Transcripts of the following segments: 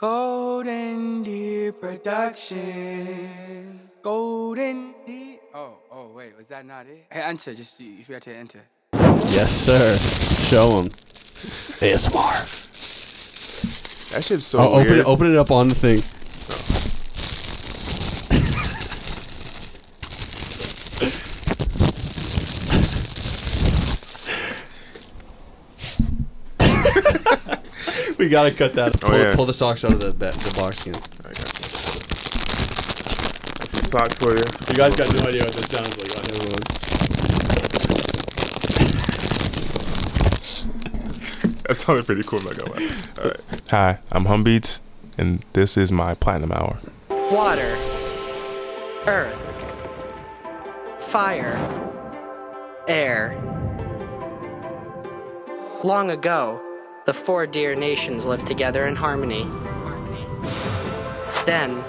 Golden Deer Productions. Golden Deer. Oh, oh, wait, was that not it? Hey, enter. Just you, you forgot to enter. Yes, sir. Show him. ASMR. That shit's so Oh, weird. open it, open it up on the thing. Gotta cut that. Oh, Pull, yeah. pull the socks out of the ba- the box again. I got you. That's some socks for you. You guys got no idea what this sounds like on everyone's. That sounded pretty cool. Not gonna lie. All right. Hi, I'm Humbeats, and this is my platinum hour. water, earth, fire, air. Long ago, the four deer nations lived together in harmony. Then,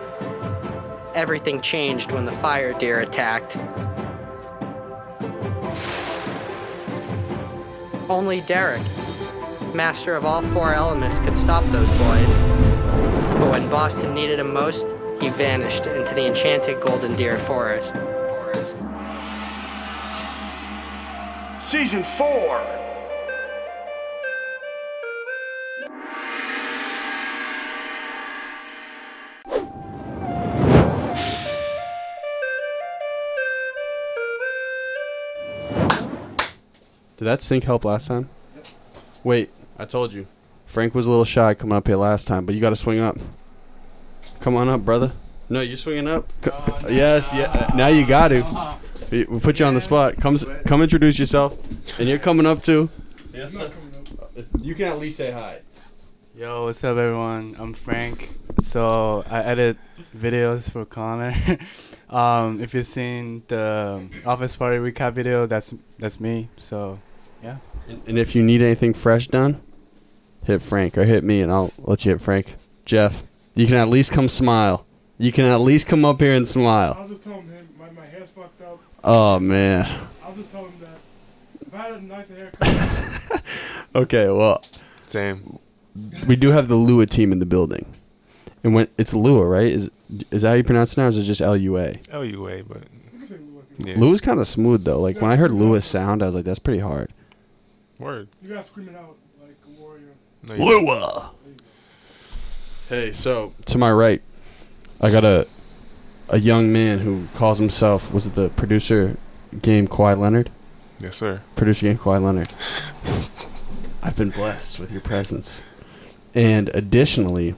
everything changed when the fire deer attacked. Only Derek, master of all four elements, could stop those boys. But when Boston needed him most, he vanished into the enchanted Golden Deer Forest. Season 4. Did that sink help last time? Wait, I told you. Frank was a little shy coming up here last time, but you got to swing up. Come on up, brother. No, you're swinging up. Co- yes, yeah. uh, Now you got to. We we put you on the spot. Come, come introduce yourself, and you're coming up too. Yes, sir. You can at least say hi. Yo, what's up, everyone? I'm Frank. So I edit videos for Conor. um, if you've seen the Office Party recap video, that's that's me. So yeah. And, and if you need anything fresh done, hit Frank or hit me, and I'll let you hit Frank. Jeff, you can at least come smile. You can at least come up here and I smile. was just telling him my, my hair's fucked up. Oh man. I was just telling him that if I had a nicer haircut, Okay, well, Same. we do have the Lua team in the building, and when it's Lua, right? Is is that how you pronounce it now? Or is it just L U A? LUA, but you can say Lua. yeah. Lua's kind of smooth though. Like when I heard Lua's sound, I was like, that's pretty hard. Word. You gotta scream it out like a warrior. No, you- Lua. Hey, so to my right, I got a a young man who calls himself was it the producer game Kawhi Leonard? Yes, sir. Producer game Kawhi Leonard. I've been blessed with your presence, and additionally,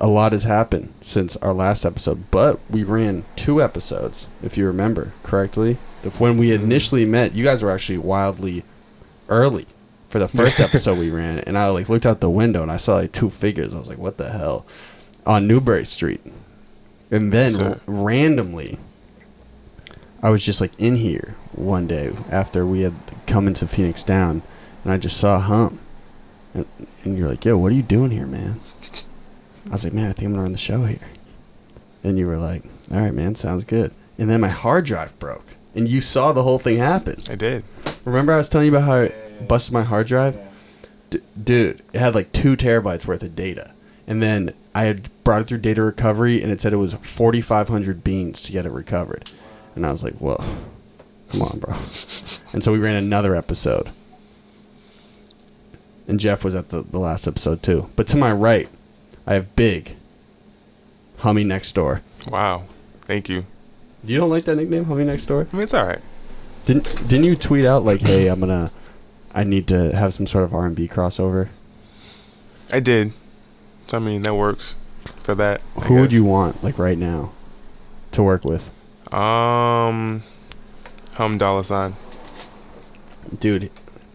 a lot has happened since our last episode. But we ran two episodes, if you remember correctly. The, when we initially met, you guys were actually wildly early for the first episode we ran, and I like looked out the window and I saw like two figures. I was like, "What the hell?" on Newbury Street, and then randomly, I was just like in here one day after we had come into Phoenix Down, and I just saw Hum, and, and you're like, "Yo, what are you doing here, man?" I was like, "Man, I think I'm gonna run the show here," and you were like, "All right, man, sounds good." And then my hard drive broke, and you saw the whole thing happen. I did. Remember, I was telling you about how I busted my hard drive? D- dude, it had like two terabytes worth of data. And then I had brought it through data recovery, and it said it was 4,500 beans to get it recovered. And I was like, whoa, come on, bro. and so we ran another episode. And Jeff was at the, the last episode too. But to my right, I have Big, Hummy Next Door. Wow. Thank you. You don't like that nickname, Hummy Next Door? I mean, it's all right. Didn't didn't you tweet out like, "Hey, I'm gonna, I need to have some sort of R and B crossover"? I did. So I mean, that works for that. I Who would guess. you want like right now to work with, Um, Hum Dollar Sign. dude?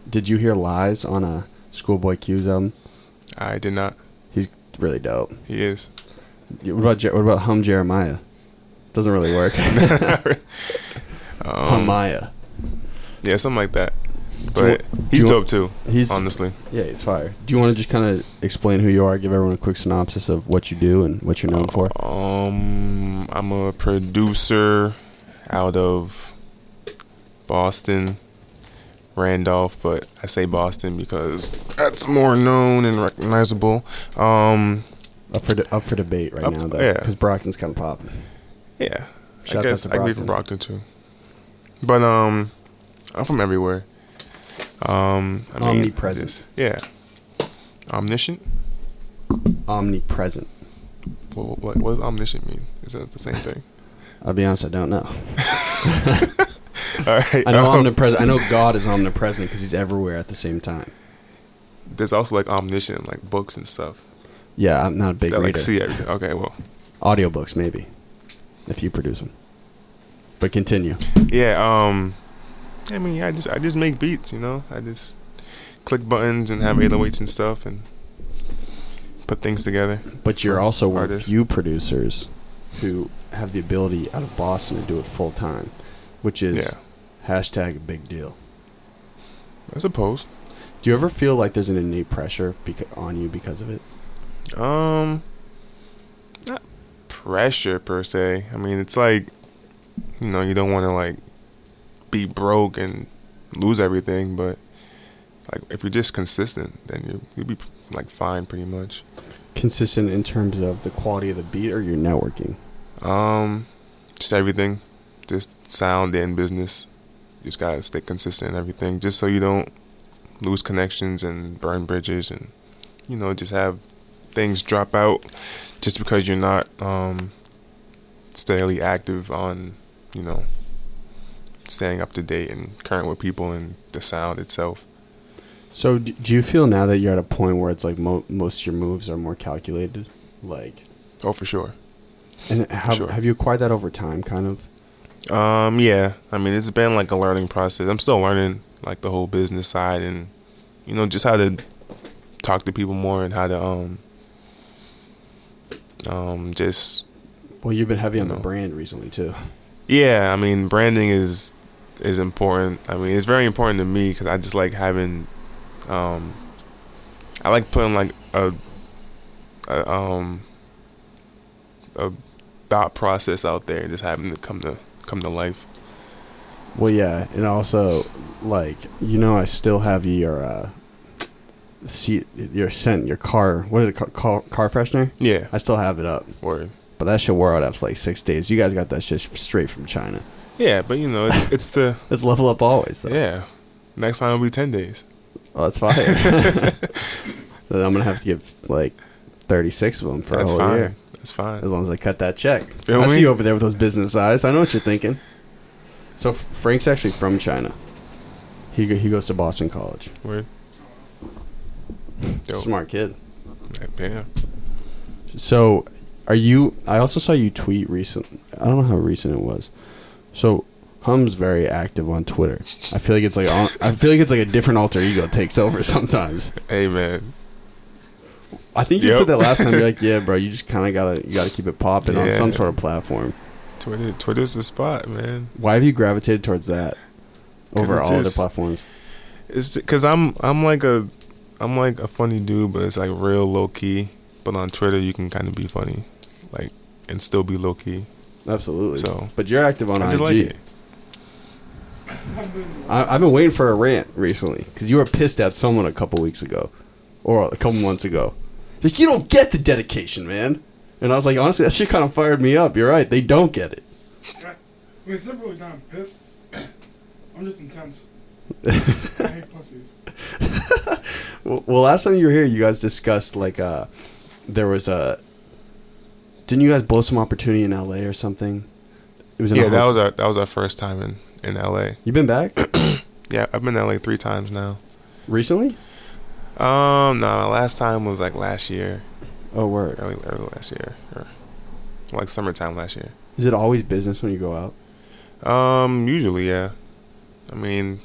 Did you hear "Lies" on a Schoolboy Q's album? I did not. He's really dope. He is. What about Je- what about Hum Jeremiah? Doesn't really work. Um, Humaya. yeah, something like that. But he's dope too. He's honestly. yeah, he's fire. Do you want to just kind of explain who you are? Give everyone a quick synopsis of what you do and what you're known for. Um, I'm a producer out of Boston. Randolph, but I say Boston because that's more known and recognizable. Um, Up for de- up for debate right now though, yeah. because Brockton's kind of popping. Yeah, Shouts I out guess I can be from Brockton. Too. But um, I'm from everywhere. Um, I mean, Omnipresent. yeah, omniscient. Omnipresent. What, what, what does omniscient mean? Is that the same thing? I'll be honest, I don't know. All right. I know um, omnipresent. I know God is omnipresent because He's everywhere at the same time. There's also like omniscient, like books and stuff Yeah, I'm not a big that like see everything. Okay, well, Audiobooks maybe, if you produce them. But continue. yeah. Um, I mean, I just I just make beats, you know. I just click buttons and have 808s and stuff and put things together. But you're also one of the few producers who have the ability out of Boston to do it full time, which is Yeah, hashtag big deal. I suppose. Do you ever feel like there's an innate pressure beca- on you because of it? Um, pressure per se. I mean, it's like you know, you don't want to like be broke and lose everything, but like if you're just consistent, then you you'll be like fine pretty much. Consistent in terms of the quality of the beat or your networking? Um, just everything, just sound and business. You just gotta stay consistent in everything, just so you don't lose connections and burn bridges, and you know, just have things drop out just because you're not um steadily active on, you know, staying up to date and current with people and the sound itself. So, do you feel now that you're at a point where it's like mo- most of your moves are more calculated? Like, Oh, for sure. and have, Sure. have you acquired that over time, kind of? Um, yeah. I mean, it's been like a learning process. I'm still learning like the whole business side and you know just how to talk to people more and how to um um just Well, you've been heavy on the brand recently too. yeah. I mean, branding is is important. I mean, it's very important to me because I just like having um I like putting like a, a um a thought process out there just having to come to come to life. Well, yeah, and also like you know, I still have your uh, seat, your scent, your car. What is it called? Car, car freshener. Yeah. I still have it up, Word. but that shit wore out after like six days. You guys got that shit straight from China. Yeah, but you know, it's, it's the It's level up always though. yeah. Next time will be ten days. Oh, that's fine. then I'm gonna have to give like 36 of them for That's a whole fine. year, That's fine. as long as I cut that check. Feel I me? see you over there with those business eyes. I know what you're thinking. So Frank's actually from China. He he goes to Boston College. Word. Dope. Smart kid. Yeah. So, are you? I also saw you tweet recent. I don't know how recent it was. So, Hum's very active on Twitter. I feel like it's like on, I feel like it's like a different alter ego takes over sometimes. Hey man. I think you Yep. said that last time. You're like, yeah, bro, you just kind of gotta you gotta keep it popping on some sort of platform. Twitter Twitter's the spot, man. Why have you gravitated towards that over all it's other platforms? It's because I'm I'm like a I'm like a funny dude, but it's like real low key. But on Twitter, you can kind of be funny, like and still be low key. Absolutely. So but you're active on I IG. just like it. I, I've been waiting for a rant recently because you were pissed at someone a couple weeks ago, or a couple months ago. Like you don't get the dedication, man. And I was like, honestly, that shit kind of fired me up. You're right, they don't get it. I mean, it's not really that I'm pissed. I'm just intense. I hate pussies. Well, last time you were here, you guys discussed like uh, there was a. Didn't you guys blow some opportunity in L.A. or something? It was in Yeah, that was our that was our first time in in L.A. You been back Yeah, I've been to L.A. three times now. recently? Um, no, my last time was like last year, Oh, word. early early last year, or like summertime last year. Is it always business when you go out? Um, usually, yeah. I mean,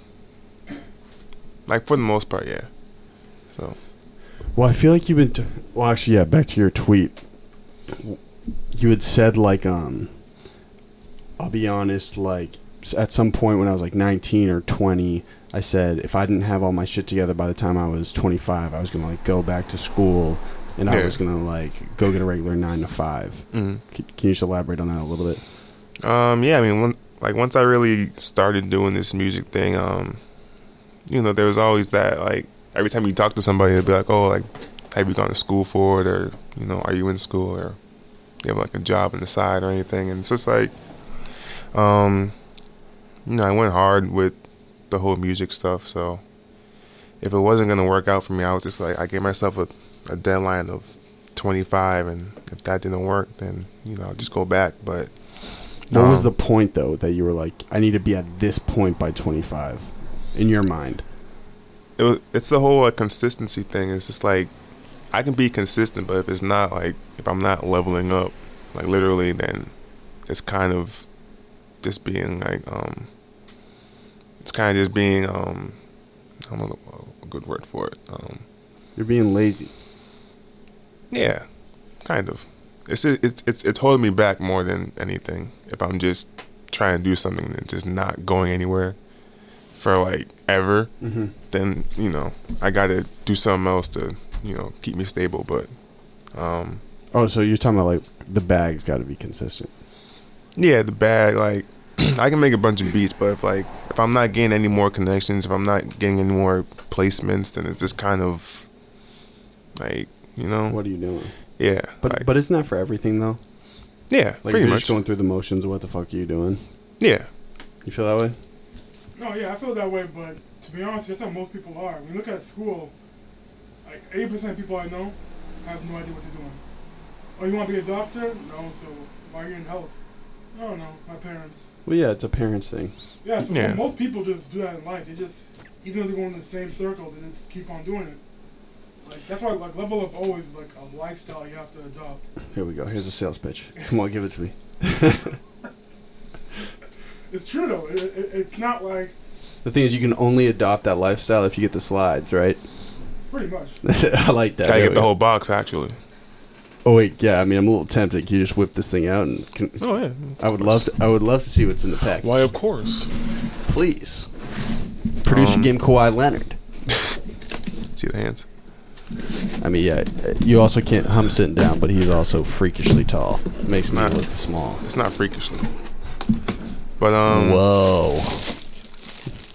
like for the most part, yeah. So Well, I feel like you've been. T- well, actually, yeah. Back to your tweet. You had said like, um, I'll be honest. Like, at some point when I was like 19 or 20, I said if I didn't have all my shit together by the time I was 25, I was gonna like go back to school, and I was gonna like go get a regular nine to five. mm. C- can you just elaborate on that a little bit? Um, yeah, I mean, when, like once I really started doing this music thing, um, you know, there was always that like every time you talk to somebody, they'd be like, "Oh, like, have you gone to school for it, or you know, are you in school, or you have like a job on the side or anything?" And it's just like, um, you know, I went hard with the whole music stuff, so if it wasn't gonna work out for me, I was just like, I gave myself a, a deadline of 25, and if that didn't work, then you know, I'll just go back. But What was um, the point though that you were like, I need to be at this point by 25, in your mind? it was, it's the whole like, consistency thing. It's just like I can be consistent, but if it's not like if I'm not leveling up, like literally, then it's kind of just being like um, it's kind of just being um, I don't know a good word for it. Um, You're being lazy. yeah, kind of. It's it's it's it's holding me back more than anything. If I'm just trying to do something that's just not going anywhere for like ever. Mm-hmm. then you know I got to do something else to you know keep me stable. But um, Oh, so you're talking about like the bag's got to be consistent. yeah, the bag like I can make a bunch of beats, but if like if I'm not getting any more connections, if I'm not getting any more placements, then it's just kind of like you know What are you doing? yeah, But like, but isn't that for everything though? yeah, Like pretty you're much just going through the motions. of What the fuck are you doing? yeah. You feel that way? No, yeah, I feel that way, but to be honest, that's how most people are. When you look at school, like 80% of people I know have no idea what they're doing. Oh, you want to be a doctor? No, so why are you in health? I don't know, my parents. Well, yeah, it's a parents thing. Yeah, so Yeah. most people just do that in life. They just, even though they're going in the same circle, they just keep on doing it. Like that's why, like level up always like a lifestyle you have to adopt. Here we go. Here's a sales pitch. Come on, give it to me. It's true though. It, it, it's not like The thing is, you can only adopt that lifestyle if you get the slides, right? pretty much. I like that. Gotta get the go. whole box actually. Oh wait, yeah. I mean, I'm a little tempted. Can you just whip this thing out and? Can, Oh yeah. I would love to. I would love to see what's in the pack. Why of course. Please. Producer Um, game Kawhi Leonard. See the hands. I mean, yeah. You also can't hum sitting down, but he's also freakishly tall. Makes me Nah. look small. It's not freakishly. But um, Whoa.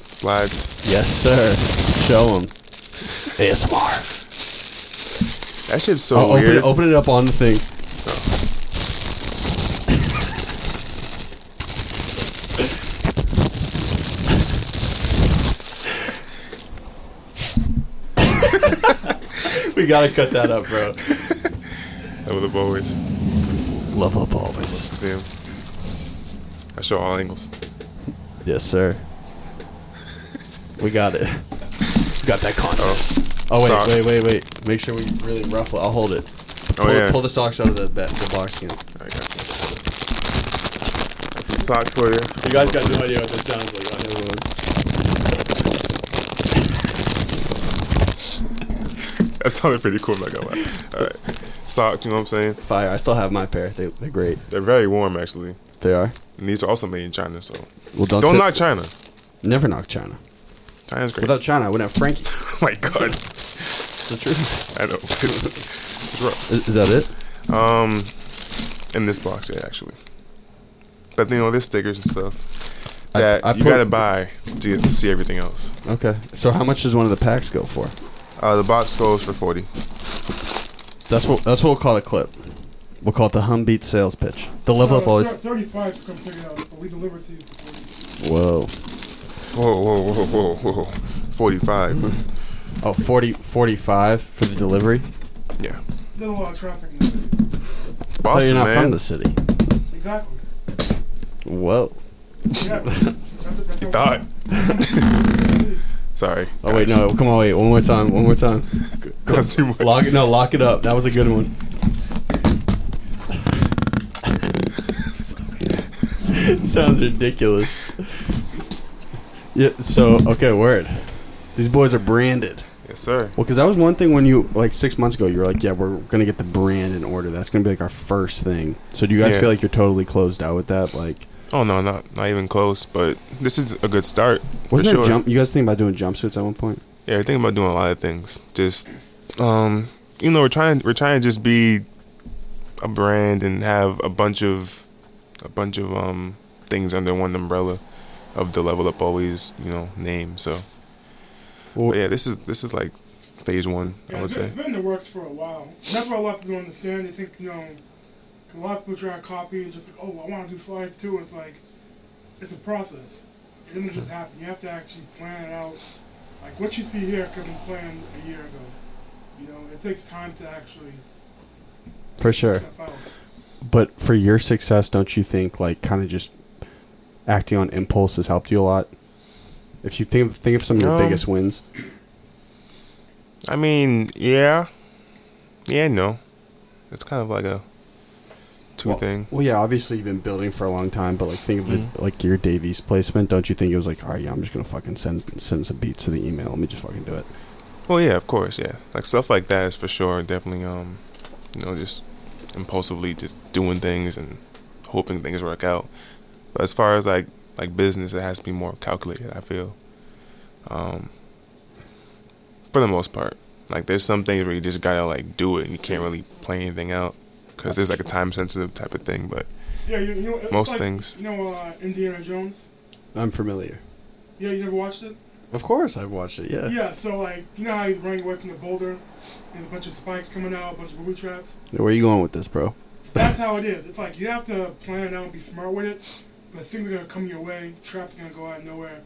slides. Yes, sir. Show him. ASMR. That shit's so oh, open weird. it, open it up on the thing. we gotta cut that up, bro. That was the boys. Love up always. See him. I show all angles. Yes, sir. We got it. Got that content. Oh. oh, wait, Socks. wait, wait, wait. Make sure we really ruffle. I'll hold it. Oh pull, yeah. pull the socks out of the, ba- the box. You, know. I got you. Some socks for you. you guys got no idea what this sounds like on everyone's. That sounded pretty cool. I'm not gonna lie. All right. Socks. You know what I'm saying? Fire. I still have my pair. They, they're great. They're very warm actually. They are. And these are also made in China, so Well, don't, don't knock China. Never knock China. China's great. Without China, I wouldn't have Frankie. oh my god. It's the truth. I know. it's rough. Is, is that it? Um, in this box, yeah, actually. But you know, there's stickers and stuff I- that I you put- gotta buy to, to see everything else. Okay. So how much does one of the packs go for? Uh, the box goes for forty. So that's what that's what we'll call a clip. We'll call it the Humbeat sales pitch. The level up always. 35 come pick it up, but we deliver it to you Whoa. Whoa, whoa, whoa, whoa, whoa! Forty-five. Oh, 40, 45 for the delivery. Yeah. There's a lot of traffic in the city. I thought Boston, you're not man. from the city. Exactly. Whoa. Yeah. that's, that's You thought. Sorry. Oh wait, no. Come on, wait. One more time. One more time. That's too much. Lock it. No, lock it up. That was a good one. Sounds ridiculous. Yeah. So okay, word. These boys are branded. Yes, sir. Well, because that was one thing when you like six months ago, you were like, "Yeah, we're gonna get the brand in order. That's gonna be like our first thing." So do you guys Yeah. feel like you're totally closed out with that? Like, Oh no, not not even close. But this is a good start. wasn't there sure. jump? You guys think about doing jumpsuits at one point? Yeah, we're thinking about doing a lot of things. Just, um, you know, we're trying we're trying to just be a brand and have a bunch of a bunch of um things under one umbrella of the level up always you know name. So Well- but yeah, this is this is like phase one. Yeah, I would it's, say. it's been in the works for a while. That's why a lot of people don't understand. They think, you know, a lot of people try to copy and just like, oh, I want to do slides too. It's like, it's a process. It doesn't just happen. You have to actually plan it out. Like what you see here could have been planned a year ago. You know, it takes time to actually For put sure. But for your success, don't you think like kind of just acting on impulse has helped you a lot? If you think of, think of some of your Um, biggest wins. I mean, yeah, yeah, no, it's kind of like a two Well- thing. Well, yeah, obviously you've been building for a long time, but like think of Mhm. it like your Davies placement. Don't you think it was like, all right, yeah, I'm just gonna fucking send send some beats to the email. Let me just fucking do it. Well, yeah, of course, yeah, like stuff like that is for sure. Definitely, um, you know, just impulsively just doing things and hoping things work out. But as far as like like business, it has to be more calculated. I feel, um, for the most part. Like there's some things where you just gotta like do it and you can't really plan anything out because there's like a time sensitive type of thing. But Yeah, you, you know, Most like, things. You know, uh, Indiana Jones. I'm familiar. Yeah, you never watched it. Of course, I've watched it. Yeah. Yeah, so like, you know how he's running away from the boulder, and a bunch of spikes coming out, a bunch of booby traps. Where are you going with this, bro? That's how it is. It's like you have to plan it out and be smart with it, but things are gonna come your way. Traps are gonna go out of nowhere.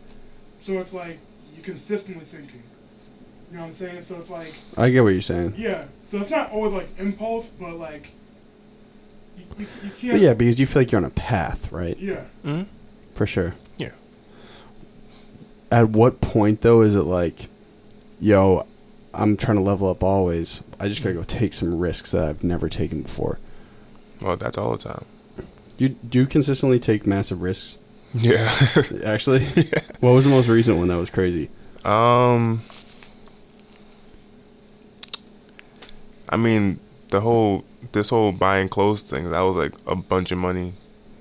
So it's like you're consistently thinking. You know what I'm saying? So it's like, I get what you're saying. yeah. So it's not always like impulse, but like you, you, you can't. But yeah, because you feel like you're on a path, right? Yeah. mm For sure. Yeah. At what point though is it like, yo, I'm trying to level up always. I just gotta go take some risks that I've never taken before. well, that's all the time. You do you consistently take massive risks? Yeah. Actually, what was the most recent one that was crazy? Um, I mean, the whole this whole buying clothes thing that was like a bunch of money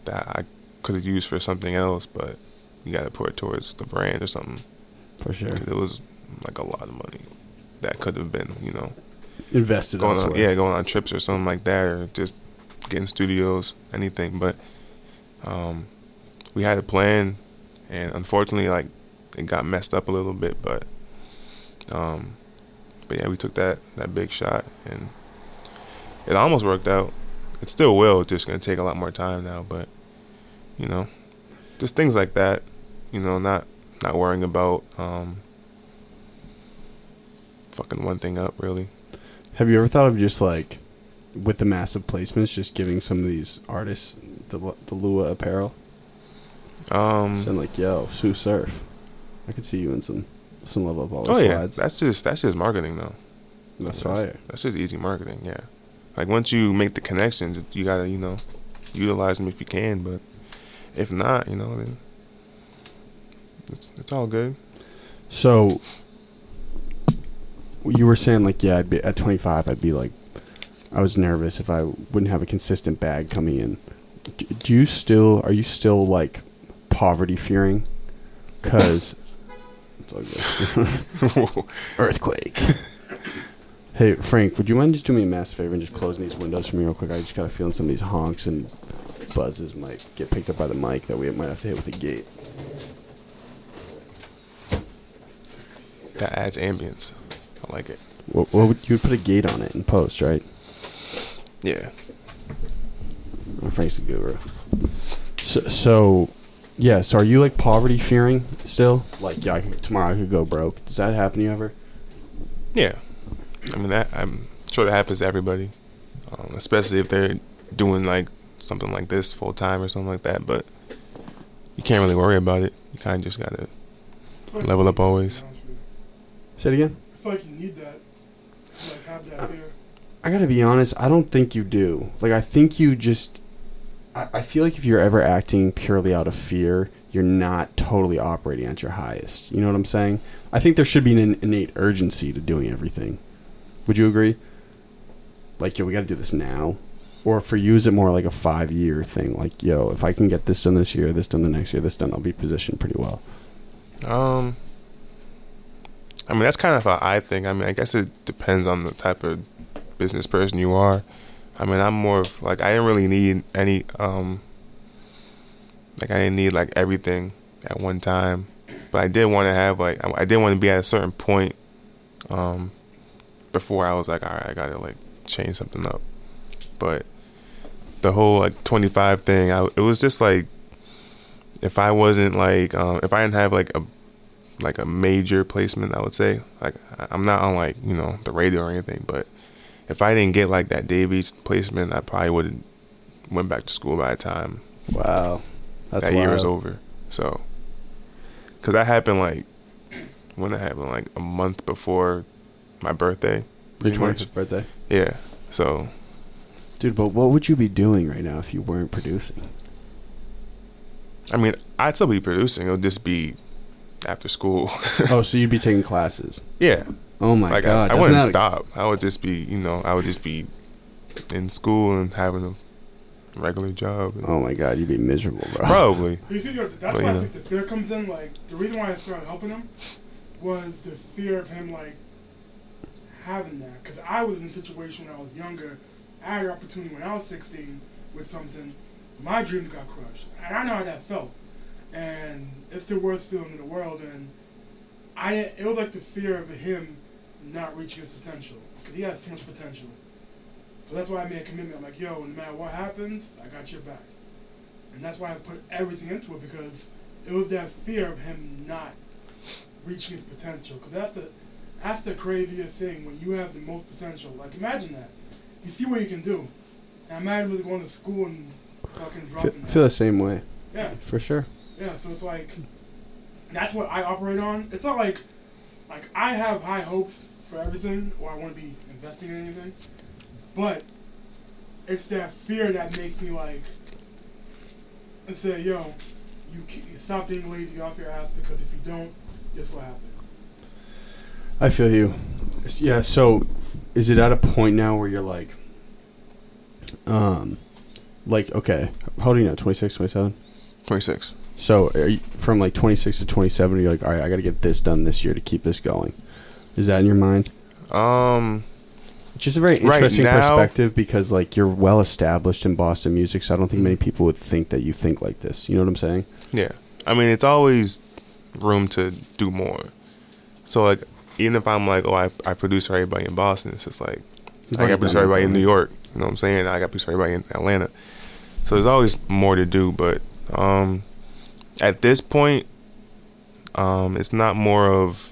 that I could have used for something else, but you got to put it towards the brand or something. For sure, It was like a lot of money that could have been, you know, invested going on, yeah, going on trips or something like that, or just getting studios, anything. But um, we had a plan, and unfortunately, like it got messed up a little bit. But um, but yeah, we took that that big shot, and it almost worked out. It still will. It's just gonna take a lot more time now, but you know, just things like that. You know, not not worrying about um, fucking one thing up really. Have you ever thought of just like, with the massive placements, just giving some of these artists the the Lua apparel? Um, Saying like, yo, Sue Surf, I could see you in some some level of all oh yeah, slides. that's just that's just marketing though. That's fire. That's just easy marketing. Yeah, like once you make the connections, you gotta you know utilize them if you can. But if not, you know then it's it's all good. So you were saying like, yeah, I'd be at 25. I'd be like, I was nervous if I wouldn't have a consistent bag coming in. Do, do you still are you still like poverty fearing? Cause it's all good. earthquake. hey Frank, would you mind just doing me a massive favor and just closing these windows for me real quick? I just got a feeling some of these honks and buzzes might get picked up by the mic that we might have to hit with a gate. That adds ambience. I like it. What, what would you would put a gate on it in post, right? Yeah. Oh, Frank's the guru. So, so, yeah. So, are you like poverty fearing still? Like, yeah, I could, tomorrow I could go broke. Does that happen to you ever? Yeah. I mean that I'm sure that happens to everybody, um, especially if they're doing like something like this full time or something like that. But you can't really worry about it. You kind of just gotta I feel like Level up always. to be honest with you. Say it again. I feel like you need that. Like have that there. I gotta be honest. I don't think you do. Like, I think you just. I, I feel like if you're ever acting purely out of fear, you're not totally operating at your highest. You know what I'm saying? I think there should be an innate urgency to doing everything. Would you agree? Like, yo, we gotta do this now. Or for you, is it more like a five year thing? Like, yo, if I can get this done this year, this done the next year, this done, I'll be positioned pretty well. Um, I mean, that's kind of how I think. I mean, I guess it depends on the type of business person you are. I mean, I'm more of like I didn't really need any um, like I didn't need like everything at one time. but I did want to have like I, I did want to be at a certain point, um, before I was like, all right, I gotta like change something up. But the whole like 25 thing, I, it was just like if I wasn't like um, if I didn't have like a like a major placement, I would say like I'm not on like you know the radio or anything, but if I didn't get like that Davies placement, I probably would have went back to school by the time Wow. That's that year was over. So, because that happened like when that happened, like a month before my birthday. Pretty much. birthday. Yeah. So Dude, but what would you be doing right now if you weren't producing? I mean, I'd still be producing. It'll just be after school. oh, so you'd be taking classes. yeah. Oh my like god. I, I wouldn't stop. I would just be, you know, I would just be in school and having a regular job. Oh my god, you'd be miserable, bro. Probably. You see, yo, that's But, why you I think the fear comes in. Like the reason why I started helping him was the fear of him like having that. Because I was in a situation when I was younger. I had an opportunity when I was 16 with something. My dreams got crushed, and I know how that felt. And it's the worst feeling in the world. And I, it was like the fear of him not reaching his potential because he has so much potential. So that's why I made a commitment. I'm like, yo, no matter what happens, I got your back. And that's why I put everything into it because it was that fear of him not reaching his potential. Because that's the that's the craziest thing when you have the most potential. Like imagine that. You see what you can do. And imagine really going to school and fucking Feel, dropping feel that. the same way, Yeah, for sure. Yeah. So it's like that's what I operate on. It's not like like I have high hopes for everything or I want to be investing in anything. But it's that fear that makes me like and say, yo, you stop being lazy, off your ass because if you don't, guess what happens? I feel you. Yeah. So, is it at a point now where you're like, um, like okay, how old are you now? 26, 27? 26. So, are you, from like 26 to 27, you're like, all right, I got to get this done this year to keep this going. Is that in your mind? Um, Just a very Right interesting now- perspective because like you're well established in Boston music, so I don't think many people would think that you think like this. You know what I'm saying? yeah. I mean, it's always room to do more. So, like, even if I'm like, oh, I, I produce for everybody in Boston, it's just like, I got produce everybody in New? York. You know what I'm saying? I got to produce for everybody in Atlanta. So there's always more to do, but um, at this point, um, it's not more of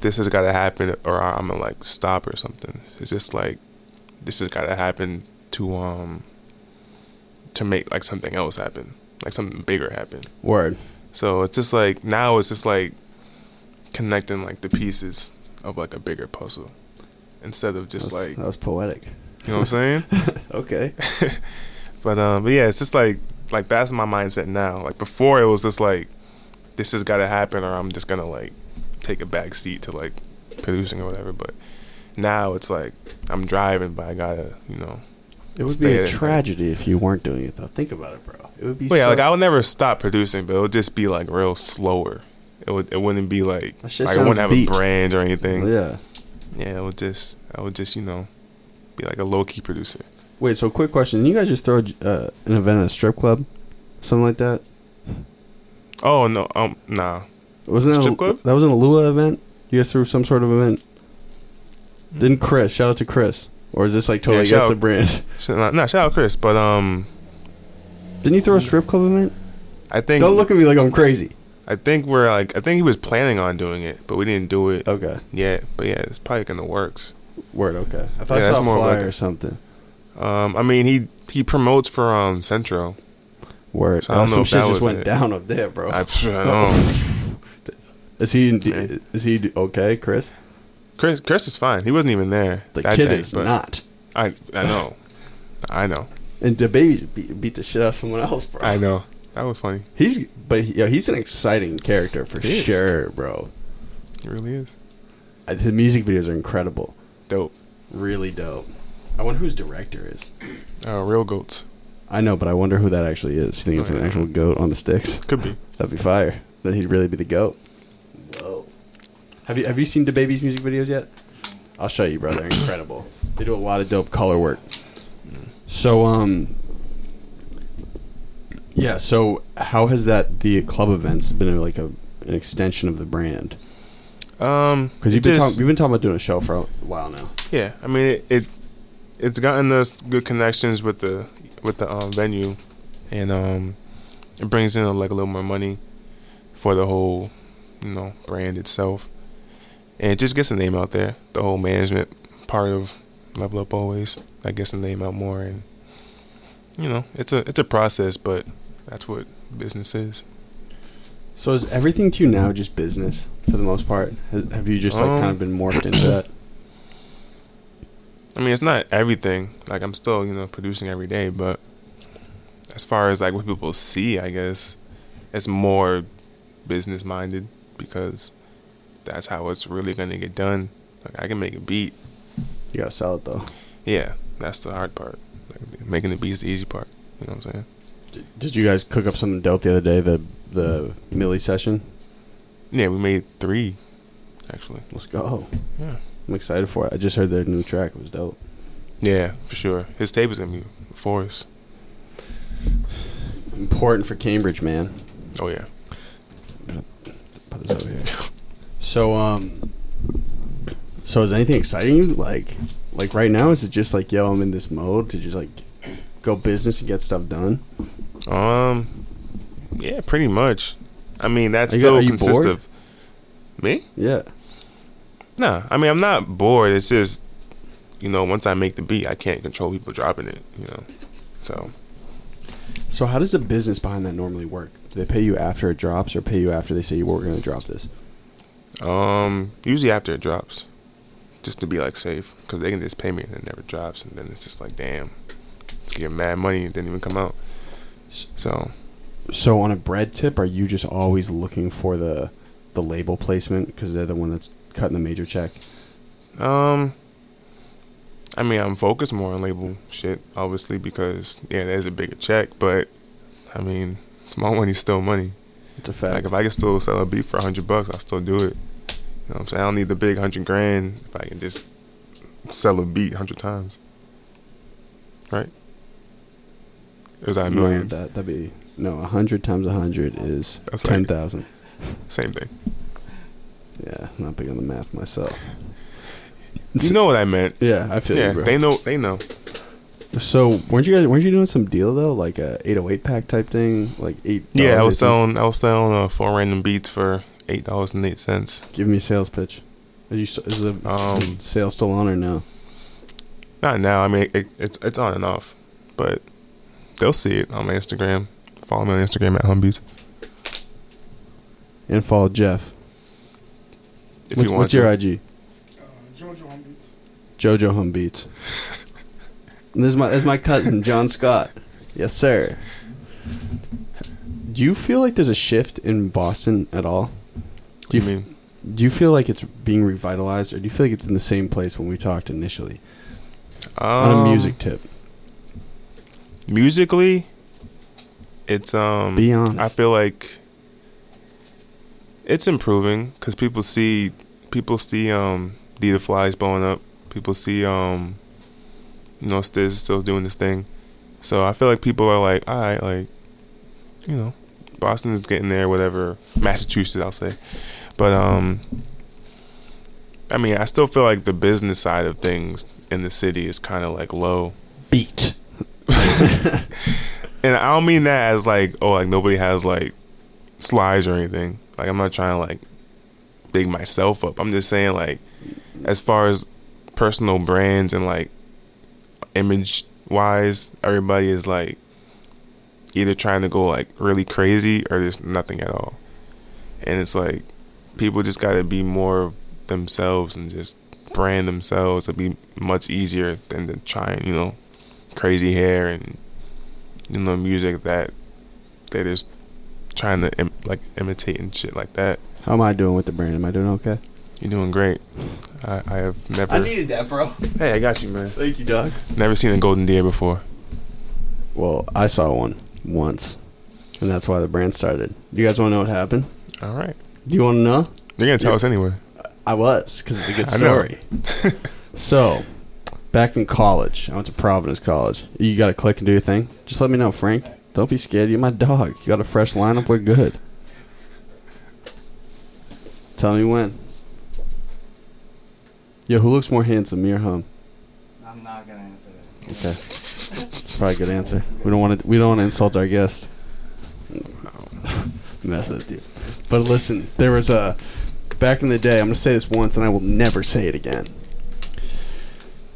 this has got to happen or I'm gonna like stop or something. It's just like this has got to happen to um to make like something else happen, like something bigger happen. Word. So it's just like now it's just like connecting like the pieces of like a bigger puzzle instead of just That was- like that was poetic. you know what I'm saying. Okay. But um, but yeah, it's just like like that's my mindset now. Like before, it was just like this has got to happen, or I'm just gonna like take a back seat to like producing or whatever. But now it's like I'm driving, but I gotta you know. It would be a tragedy if you weren't doing it though. Think about it, bro. It would be. But yeah, so- like I would never stop producing, but it would just be like real slower. It would it wouldn't be like like I wouldn't have beach. a brand or anything. Yeah. Yeah, it would just I would just you know be like a low key producer. Wait. So, quick question: you guys just throw uh, an event at a strip club, something like that? Oh no, um, nah. Wasn't that Strip a, club? That was an Alua event. You guys threw some sort of event. Didn't Chris? Shout out to Chris. Or is this like totally Yeah, against shout the brand? Shout- Nah, nah, shout out Chris, but um, Didn't you throw a strip club event? I think Don't look at me like I'm crazy. I think we're like I think he was planning on doing it, but we didn't do it Okay. yet. But yeah, it's probably in the works. Word. Okay. I thought Yeah, I that's saw a more flyer like a- or something. Um, I mean he he promotes for um Centro. Word. So I don't know some if shit that just went it. down up there, bro. I, I know. Is he? In, Is he okay, Chris? Chris Chris is fine. He wasn't even there. The that kid day, is not. I I know, I know, And the baby beat, beat the shit out of someone else, bro. I know. That was funny. He's but he, yeah, he's an exciting character for He is. sure, bro. He really is Uh, The music videos are incredible, dope. really dope. I wonder whose director is. Uh, real goats I know, but I wonder who that actually is. You think it's an actual goat on the sticks? could be. That'd be fire. Then he'd really be the goat. Whoa. Have you have you seen the baby's music videos yet? I'll show you, bro. They're incredible. They do a lot of dope color work. So um yeah, so how has that the club events been like a an extension of the brand? Um, Because you've been just- talking, you've been talking about doing a show for a while now. Yeah, I mean it, it it's gotten us good connections with the with the um, venue, and um, it brings in like a little more money for the whole you know brand itself, and it just gets the name out there. The whole management part of Level Up always that gets the name out more, and you know it's a it's a process, but that's what business is. So is everything to you now just business for the most part? Have you just like kind Um, of been morphed into that? I mean, it's not everything. Like I'm still, you know, producing every day, but as far as like what people see, I guess it's more business minded because that's how it's really gonna get done. Like I can make a beat. You gotta sell it though. Yeah, that's the hard part. Like making the beat's the easy part. You know what I'm saying? Did, did you guys cook up something dope the other day? The the Millie session. Yeah, we made three, actually. Let's go. Yeah. I'm excited for it. I just heard their new track. It was dope. Yeah, for sure. His tape is gonna be for us. Important for Cambridge, man. Oh yeah. Put this over here. So um, so is anything exciting you like? Like right now, is it just like yo, I'm in this mode to just like go business and get stuff done? Um. Yeah, pretty much. I mean, that Are still you consists bored? of me. Yeah. Nah, I mean I'm not bored. It's just, you know, once I make the beat, I can't control people dropping it. You know, so So how does the business behind that normally work? Do they pay you after it drops, or pay you after they say you were going to drop this? um, usually after it drops, just to be like safe, because they can just pay me and it never drops, and then it's just like, damn, it's getting mad money and it didn't even come out. So So on a bread tip, are you just always looking for the the label placement because they're the one that's cutting the major check? Um, I mean, I'm focused more on label shit, obviously, because yeah, there's a bigger check, but I mean, small money's still money. It's a fact. Like if I can still sell a beat for a hundred bucks, I'll still do it. You know what I'm saying? I don't need the big hundred grand if I can just sell a beat hundred times. Right? Or is that a No, million? that that'd be no. A hundred times a hundred is That's like- ten thousand. Same thing. Yeah, I'm not big on the math myself. You know what I meant. Yeah, I feel Yeah, you, bro. they know they know. So weren't you guys weren't you doing some deal though, like a 808 pack type thing, like eight? Yeah, I was selling I was selling uh, four random beats for eight dollars and eight cents. Give me a sales pitch. Are you is the, Um, sale still on or no? Not now. I mean, it, it's it's on and off, but they'll see it on my Instagram. Follow me on Instagram at Humbeats And follow Jeff. If what's you want what's to. your IG? Uh, Jojo Hum Beats. Jojo Hum Beats. and this is my this is my cousin John Scott. Yes, sir. Do you feel like there's a shift in Boston at all? Do you you, f- mean? do you feel like it's being revitalized, or do you feel like it's in the same place when we talked initially on a Um, music tip? musically, it's um. Be honest. I feel like it's improving because people see people see um Dita Flies blowing up. People see um you know Stizz is still doing this thing. So I feel like people are like, all right, like you know, Boston is getting there, whatever. Massachusetts, I'll say, but um. I mean, I still feel like the business side of things in the city is kind of like low. Beat. And I don't mean that as like, oh, like nobody has like slides or anything. Like I'm not trying to like big myself up. I'm just saying like as far as personal brands and like image wise, everybody is like either trying to go like really crazy or just nothing at all. And it's like people just got to be more themselves and just brand themselves. It'd be much easier than to try and, you know, crazy hair and you know music that they're just trying to Im- like imitate and shit like that. How am I doing with the brand? Am I doing okay? You're doing great. I, I have never. I needed that, bro. hey, I got you, man. Thank you, dog. Never seen a golden deer before. Well, I saw one once, and that's why the brand started. You guys want to know what happened? All right, Do you want to know? you're gonna tell Yeah. us anyway. I was because it's a good I know. story. so, back in college, I went to Providence College. You got to click and do your thing. Just let me know, Frank. Don't be scared. You're my dog. You got a fresh lineup. We're good. Tell me when. Yo, who looks more handsome, me or him? I'm not gonna answer that. Okay, it's probably a good answer. We don't want to. We don't want to insult our guest. Mess with you. But listen, there was a back in the day. I'm gonna say this once, and I will never say it again.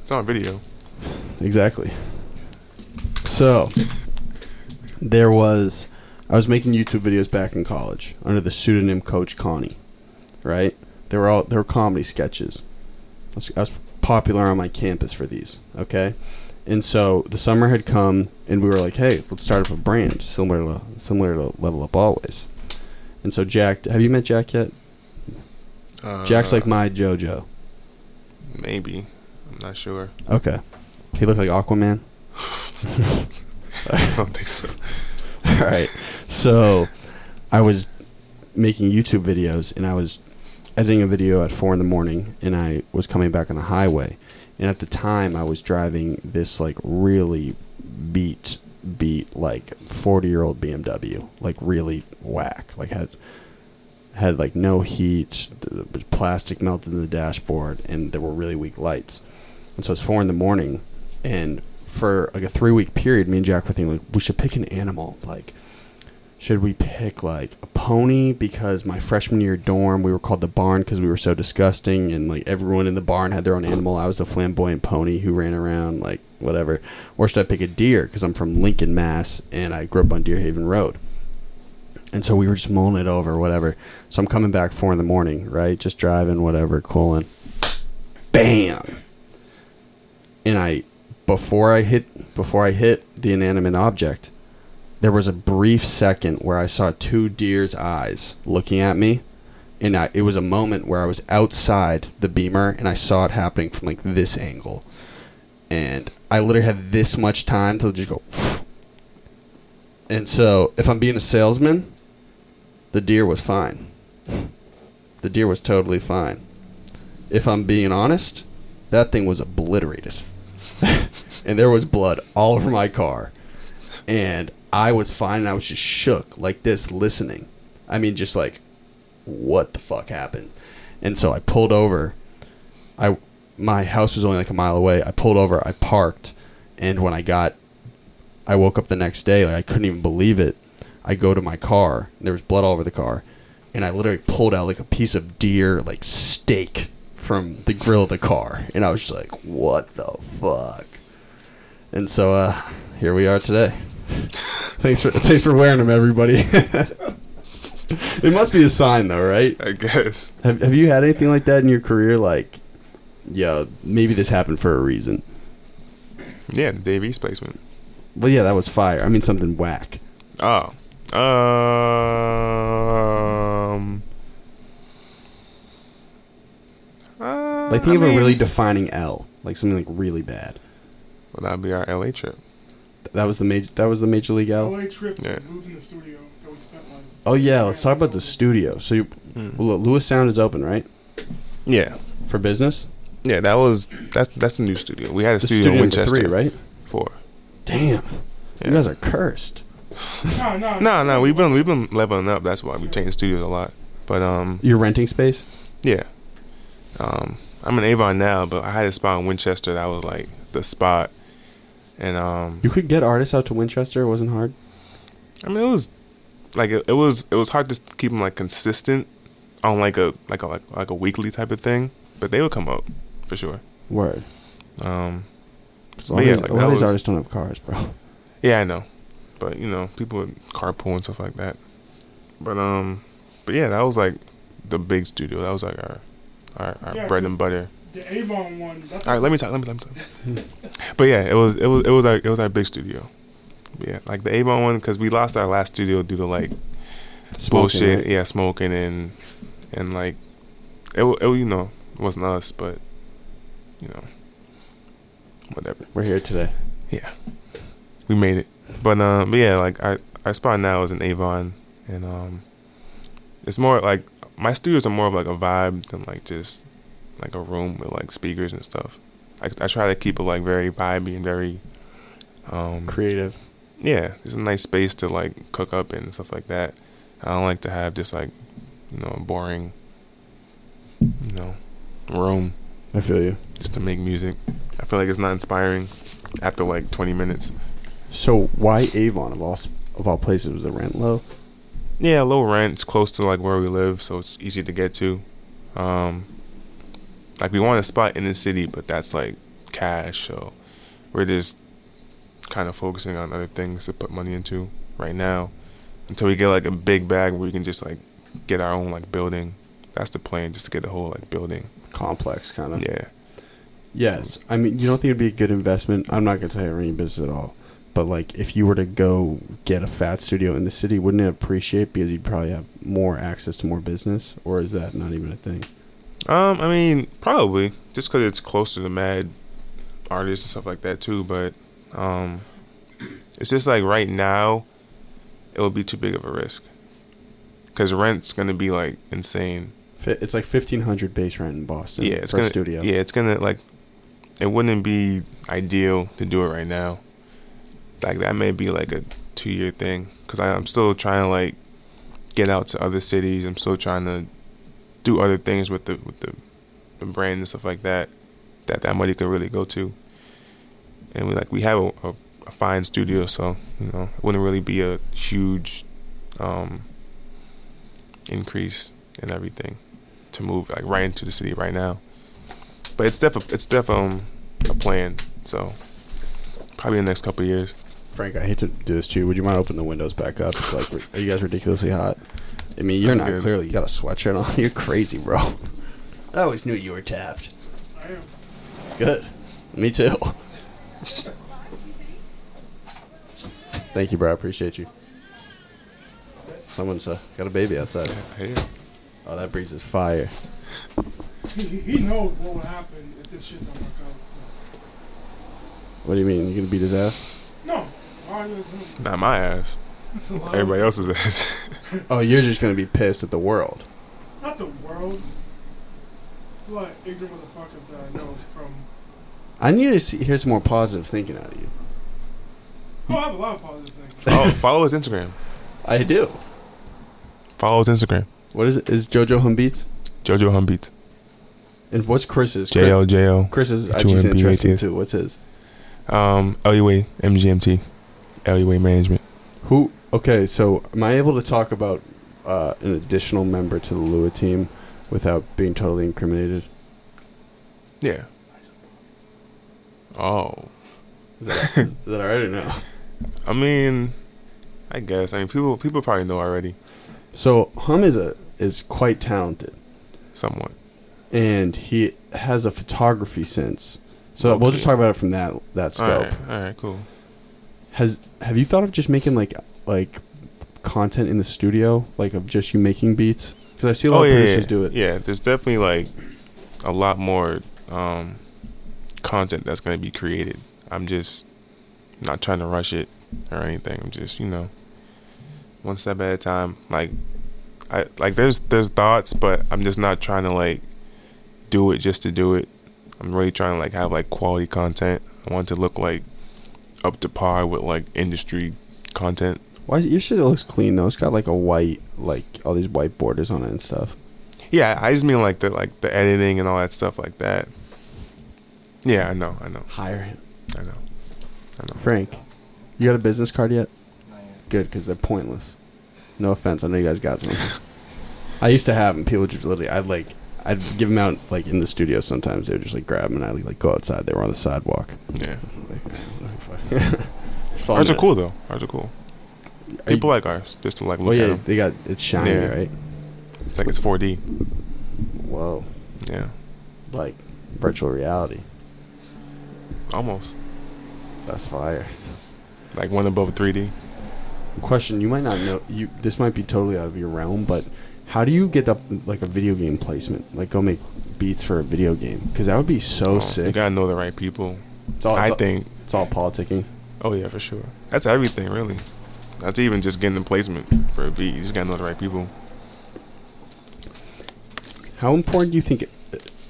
It's on video. Exactly. So there was I was making YouTube videos back in college under the pseudonym Coach Connie. Right? They were all they were comedy sketches. I was, I was popular on my campus for these. Okay, and so the summer had come, and we were like, "Hey, let's start up a brand similar to similar to Level Up Always." And so Jack, have you met Jack yet? Uh, Jack's like my JoJo. maybe. I'm not sure. Okay, he looked like Aquaman. I don't think so. All right. So I was making YouTube videos and I was editing a video at four in the morning and I was coming back on the highway. And at the time I was driving this like really beat beat like 40 year old BMW like really whack like had had like no heat plastic melted in the dashboard and there were really weak lights and so it's four in the morning and for like a three week period me and jack were thinking like we should pick an animal. Like should we pick like a pony? Because my freshman year dorm we were called the barn because we were so disgusting and like everyone in the barn had their own animal. I was the flamboyant pony who ran around like whatever. Or should i pick a deer? Because i'm from lincoln mass and i grew up on deer haven road. And so we were just mulling it over whatever. So i'm coming back four in the morning right? Just driving whatever cooling. Bam! And i before i hit before i hit the inanimate object there was a brief second where I saw two deer's eyes looking at me, and I, it was a moment where I was outside the beamer and I saw it happening from like this angle, and I literally had this much time to just go. And so, if I'm being a salesman, the deer was fine. The deer was totally fine. If I'm being honest, that thing was obliterated, and there was blood all over my car, and I was fine and I was just shook like this listening. I mean just like what the fuck happened? And so I pulled over. I my house was only like a mile away. I pulled over, I parked, and when I got I woke up the next day, like I couldn't even believe it. I go to my car, and there was blood all over the car, and I literally pulled out like a piece of deer like steak from the grill of the car. And I was just like, what the fuck? And so uh here we are today. Thanks for thanks for wearing them, everybody. it must be a sign, though, right? I guess. Have Have you had anything like that in your career? Like, yeah, maybe this happened for a reason. Yeah, the Dave East placement. Well, yeah, that was fire. I mean, something whack. Oh. Um. Uh, Like, think I of a really defining L, like something like really bad. Well, that'd be our LA trip. That was the major. That was the major league L. LA trip Yeah. to losing the studio that we spent like. Oh yeah, let's talk about the studio. So, you, well, Lewis Sound is open, right, Yeah, for business. yeah. That was that's that's the new studio. We had a The studio, studio in Winchester, three, right? Four. Damn, Yeah. you guys are cursed. No, no, No, no, we've been we've been leveling up. That's why we changed studios a lot. But um, You're renting space. yeah. Um, I'm in Avon now, but I had a spot in Winchester that was like the spot, and um, You could get artists out to Winchester. It wasn't hard. I mean, it was like it, it was it was hard to keep them like consistent on like a like a like, like a weekly type of thing, but they would come up for sure. Word. Um, 'Cause But a lot, yeah, of these- like a lot of these was- artists don't have cars, bro. yeah, I know, but you know, people would carpool and stuff like that. But um, but yeah, that was like the big studio. That was like our our, our Yeah, bread 'cause- and butter. The Avon one. That's All right, let me talk. Let me let me talk. but yeah, it was it was it was our it was our big studio. But yeah, like the Avon one because we lost our last studio due to like Smoking, bullshit. right? Yeah, smoking and and like it, wa- it you know it wasn't us, but you know whatever. We're here today. Yeah, we made it. But um, but yeah, like I our spot now is in Avon, and um, it's more like my studios are more of like a vibe than like just like a room with like speakers and stuff. I I try to keep it like very vibey and very um Creative. yeah, it's a nice space to like cook up in and stuff like that. I don't like to have just like you know boring you know, room I feel you. just to make music. I feel like it's not inspiring after like 20 minutes. So why Avon of all of all places was the rent low? Yeah, low rent. It's close to like where we live, so it's easy to get to. Um, like we want a spot in the city, but that's like cash, so we're just kind of focusing on other things to put money into right now until we get like a big bag where we can just like get our own like building. That's the plan, just to get the whole like building. Complex kind of. Yeah. Yes. I mean, you don't think it'd be a good investment? I'm not gonna tell you any business at all. But like, if you were to go get a fat studio in the city, wouldn't it appreciate because you'd probably have more access to more business? Or is that not even a thing? Um, I mean, probably just because it's close to the mad artists and stuff like that too. But um, it's just like right now, it would be too big of a risk because rent's gonna be like insane. It's like fifteen hundred base rent in Boston. yeah, it's for gonna. a studio. Yeah, it's gonna like. It wouldn't be ideal to do it right now. Like that may be like a two year thing because I'm still trying to like get out to other cities. I'm still trying to do other things with the with the, the brand and stuff like that. That that money could really go to. And we like we have a, a, a fine studio, so you know it wouldn't really be a huge um, increase in everything to move like right into the city right now. But it's def it's def um a plan. So probably in the next couple years. Frank, I hate to do this to you. Would you mind opening the windows back up? It's like, are you guys ridiculously hot? I mean, you're I'm not good. clearly. You got a sweatshirt on. You're crazy, bro. I always knew you were tapped. I am. Good. Me too. Thank you, bro. I appreciate you. Someone's uh, got a baby outside. Hey, Oh, that breeze is fire. He, he he knows what will happen if this shit don't work out. So. What do you mean? You gonna beat his ass? No. Why would I- not my ass. Why Everybody else's ass. Oh, you're just gonna be pissed at the world. Not the world. It's a lot of ignorant motherfuckers that I know from. I need to see, hear some more positive thinking out of you. Oh, I have a lot of positive things. follow, follow his Instagram. I do. Follow his Instagram. What is it? Is JoJo Hum Beats? Jojo Hum Beats. And what's Chris's? J O J O. Chris is H O actually M B A T interesting too. What's his? Um, LUA MGMT. LUA Management. Who? Okay, so am I able to talk about uh, an additional member to the Lua team without being totally incriminated? Yeah. Oh. Is that, is that alright or no? I mean, I guess. I mean, people people probably know already, So Hum is a is quite talented, somewhat. and he has a photography sense. So we'll just talk about it from that that scope. right, all right, cool. Has have you thought of just making like like content in the studio, like of just you making beats? Because I see a lot Oh of yeah, producers yeah, do it. yeah. There's definitely like a lot more um, content that's going to be created. I'm just not trying to rush it or anything. I'm just you know one step at a time. Like I like there's there's thoughts, but I'm just not trying to like do it just to do it. I'm really trying to like have like quality content. I want to look like up to par with like industry content. Why is, your shit looks clean though? It's got like a white, like all these white borders on it and stuff. Yeah, I just mean like the like the editing and all that stuff like that. Yeah, I know, I know, Hire him, I know, I know. Frank. You got a business card yet? Good, because they're pointless. No offense, I know you guys got some. I used to have them. People just literally, I'd like, I'd give them out like in the studio. Sometimes they would just like grab them and I'd like go outside. They were on the sidewalk. Yeah, Like, ours are cool though. Ours are cool. People like ours just to like look Oh at yeah, them. they got it's shiny, Yeah. right? It's like it's 4D. Whoa, Yeah, like virtual reality. almost That's fire. like one above 3D. Question: You might not know. You this might be totally out of your realm, but how do you get up like a video game placement? Like go make beats for a video game because that would be so Oh, You gotta know the right people. It's all, it's I all- think. it's all politicking. Oh yeah, for sure. That's everything really. That's even just getting the placement for a beat. You just gotta know the right people. How important do you think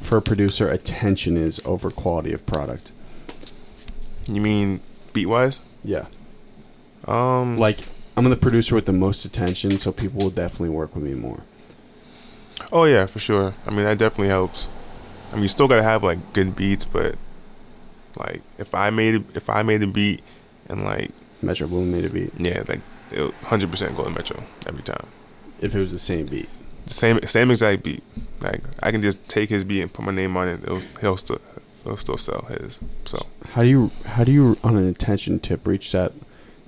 for a producer attention is over quality of product? You mean beat wise? Yeah, Um, like I'm the producer with the most attention, so people will definitely work with me more. Oh yeah, for sure. I mean, that definitely helps. I mean, you still gotta have like good beats, but like if I made it, if I made a beat and like Metro Boom made a beat. yeah, like hundred percent go Metro every time. If it was the same beat. The same same exact beat. Like I can just take his beat and put my name on it. It'll, he'll still he'll still sell his. So How do you how do you on an attention tip reach that?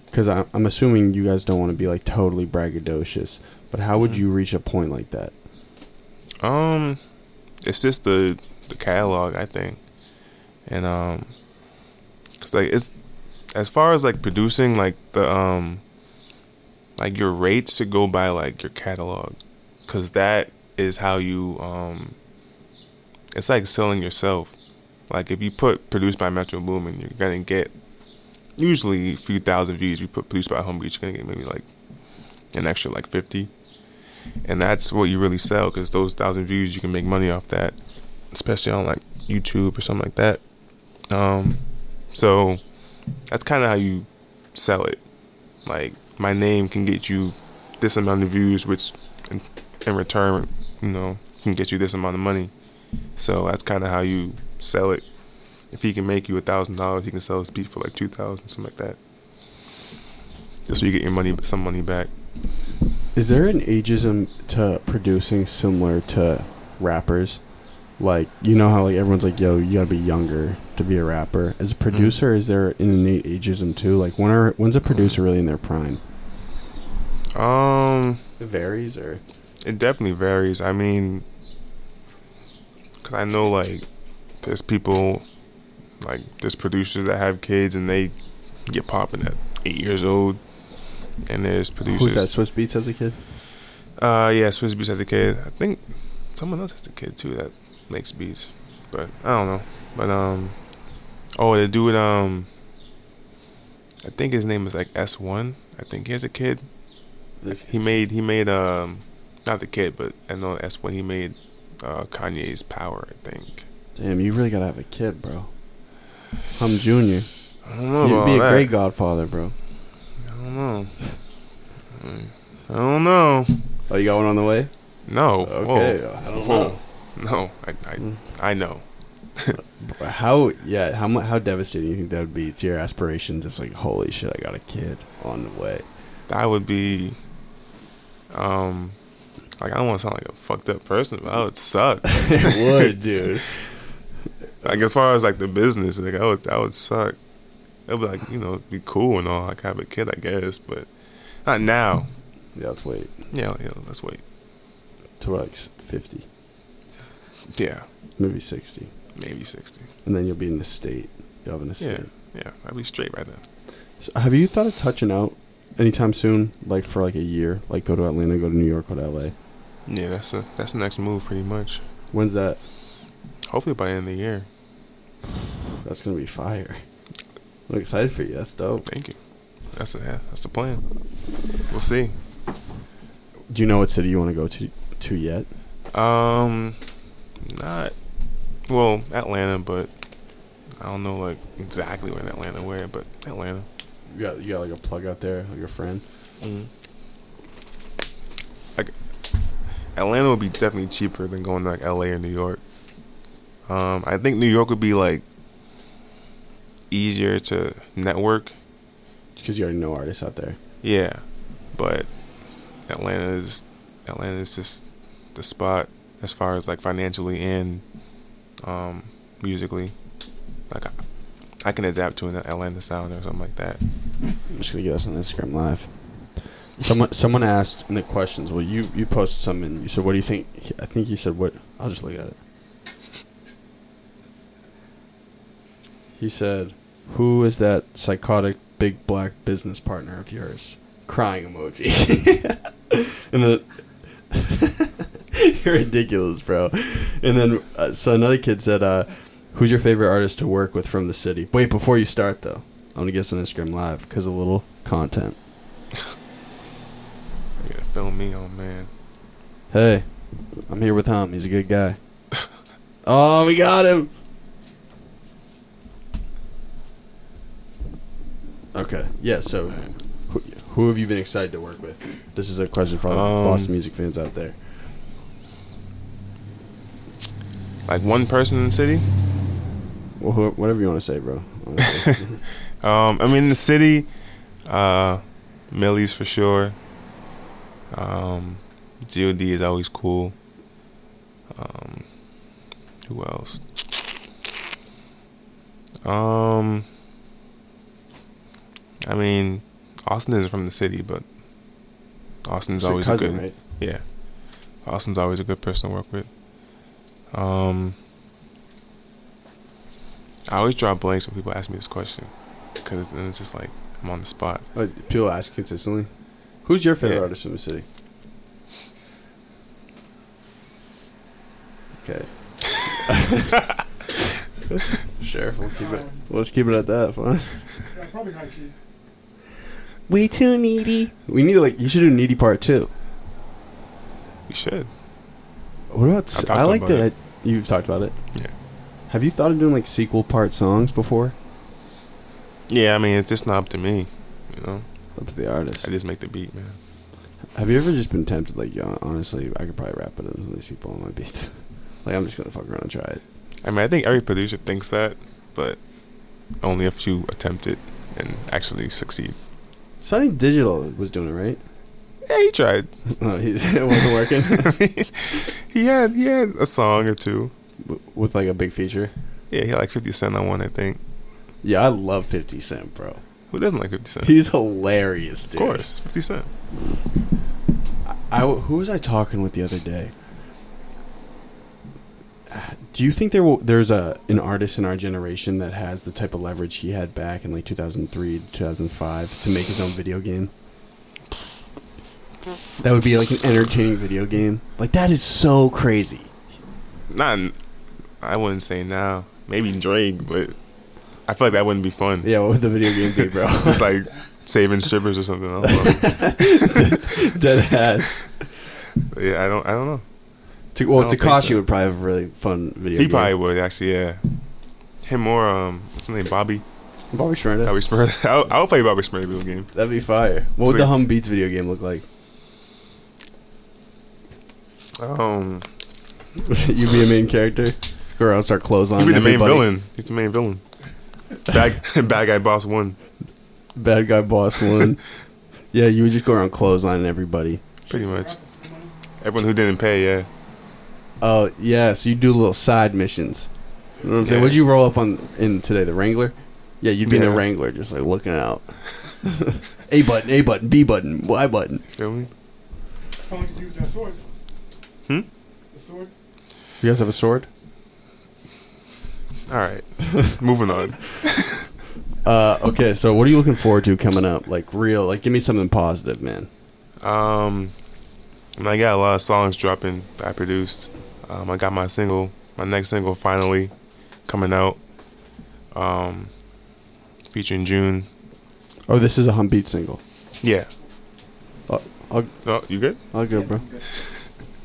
Because I'm I'm assuming you guys don't want to be like totally braggadocious, but how would Mhm. you reach a point like that? um, it's just the the catalog I think, and um, cause like it's as far as like producing like the um like your rates should go by like your catalog because that is how you um it's like selling yourself. Like if you put produced by metro boomin you're gonna get usually a few thousand views. You put produced by Humbeat you're gonna get maybe like an extra like 50 and that's what you really sell because those thousand views you can make money off that especially on like youtube or something like that. Um so that's kind of how you sell it. Like my name can get you this amount of views, which in, in return, you know, can get you this amount of money. So that's kind of how you sell it. If he can make you a thousand dollars, he can sell his beat for like two thousand, something like that. Just so you get your money, some money back. Is there an ageism to producing similar to rappers? Like you know how like everyone's like, "Yo, you gotta be younger to be a rapper." As a producer, is there an innate ageism too? Like when are when's a producer really in their prime? Um, It varies, or it definitely varies. I mean, cause I know like there's people like there's producers that have kids and they get popping at eight years old, and there's producers. who's that? Swizz Beatz as a kid. Uh, yeah, Swizz Beatz has a kid. I think someone else has a kid too that makes beats, but I don't know. But um, oh, the dude um, I think his name is like S One. I think he has a kid. He made he made um, not the kid, but I know S One. He made uh Kanye's Power. I think. Damn, you really gotta have a kid, bro. I'm junior. I don't know You'd be a that. great godfather, bro. I don't know. I don't know. Oh, you got one on the way? No. Okay, Whoa. I don't Whoa. know. No. I I, Mm. I know. How yeah? How how devastating do you think that would be to your aspirations? If like, holy shit, I got a kid on the way. that would be um like I don't want to sound like a fucked up person, but that would suck. it would, dude. like as far as like the business, like that would that would suck. It would be like, you know, be cool and all, like have a kid I guess, but not now. Yeah, let's wait Yeah, yeah, let's wait. to like fifty, Yeah, maybe sixty, maybe sixty. and then you'll be in the state. You'll have an estate. yeah, Yeah. I'll be straight right then. So have you thought of touching out anytime soon? Like for like a year? Like go to Atlanta, go to New York, go to LA. Yeah, that's the that's the next move pretty much. When's that? Hopefully by the end of the year. That's gonna be fire. I'm excited for you. That's dope. Thank you. That's the yeah, that's the plan. We'll see. Do you know what city you want to go to to yet? Um, not well Atlanta, but I don't know like exactly when Atlanta where, but Atlanta. You got you got like a plug out there, like your friend. Mm. Like Atlanta would be definitely cheaper than going to like L.A. or New York. Um, I think New York would be like easier to network. Because you already know artists out there. Yeah, but Atlanta is Atlanta is just the spot as far as like financially and um, musically. Like I, I can adapt to an Atlanta sound or something like that. I'm just gonna get us on Instagram live. Someone someone asked in the questions. Well, you you posted something. You said, "What do you think?" I think you said, "What?" I'll just look at it. He said, "Who is that psychotic big black business partner of yours?" Crying emoji. and then you're ridiculous, bro. And then uh, so another kid said, uh, "Who's your favorite artist to work with from the city?" Wait, before you start though, I'm gonna get on Instagram live because a little content. You're gonna film me, oh man. Hey, I'm here with Hum. He's a good guy. oh, we got him. Okay. Yeah. So, who, who have you been excited to work with? This is a question for all the Um, Boston music fans out there. Like one person in the city. Well, whatever you want to say, bro. Um, I mean, the city, uh, Millie's for sure. Um, God is always cool. Um, who else? Um, I mean, Austin isn't from the city, but Austin's It's always cousin, a good. right? Yeah, Austin's always a good person to work with. Um, I always draw blanks when people ask me this question because then it's just like I'm on the spot. Uh, people ask consistently. Who's your favorite Yeah. artist in the city? Okay. sure, we'll keep it. We'll just keep it at that. Fine. Yeah, probably high key. We too needy. We need to like. You should do needy part two. You should. What about? I've s- talked I like about that. it. You've talked about it. Yeah. Have you thought of doing like sequel part songs before? Yeah, I mean it's just not up to me. You know, Up to the artist. I just make the beat, man. Have you ever just been tempted? Like, honestly, I could probably rap better than these people on my beats. like, I'm just gonna fuck around and try it. I mean, I think every producer thinks that, but only a few attempt it and actually succeed. Sonny Digital was doing it, right? Yeah, he tried. Oh, he, it wasn't working. I mean, he had he had a song or two. With like a big feature. Yeah, he had like 50 Cent on one, I think. Yeah, I love 50 Cent, bro. Who doesn't like 50 Cent? He's hilarious, dude. of course, 50 Cent. I, who was I talking with the other day? Do you think there will, there's a an artist in our generation that has the type of leverage he had back in like 2003, 2005 to make his own video game? That would be like an entertaining video game. Like that is so crazy. Not, in- I wouldn't say now. Maybe Drake, but I feel like that wouldn't be fun. Yeah, what would the video game be, bro? Just like saving strippers or something. I don't know. Dead ass. yeah, I don't. I don't know. T- well, Takashi so. would probably have a really fun video He game. probably would actually. Yeah. Him or um, what's his name? Bobby. Bobby Shmurda. Bobby Shmurda. I'll, I'll play Bobby Shmurda video game. That'd be fire. What would the. Hum Beats video game look like? Um, you be a main character, or else start clothes on. he'd be the main everybody. villain. He's the main villain. Bad, bad guy boss one. Bad guy boss one. yeah, you would just go around clotheslining everybody. Pretty much. Rappers for money. Everyone who didn't pay, yeah. Oh yeah, so you do little side missions. You know what I'm saying? What'd you roll up on in today? The Wrangler? Yeah, you'd be in the Wrangler, just like looking out. a button, A button, B button, Y button. Feel me? Hmm? The sword? You guys have a sword? All right. Moving on. Uh, okay, so what are you looking forward to coming up? Like real, like give me something positive, man. Um, I, mean, I got a lot of songs dropping that I produced. Um, I got my single, my next single finally coming out. Um, featuring June. Oh, this is a Hum Beat single. Yeah. I'll, I'll, Oh, you good? I'll go, bro.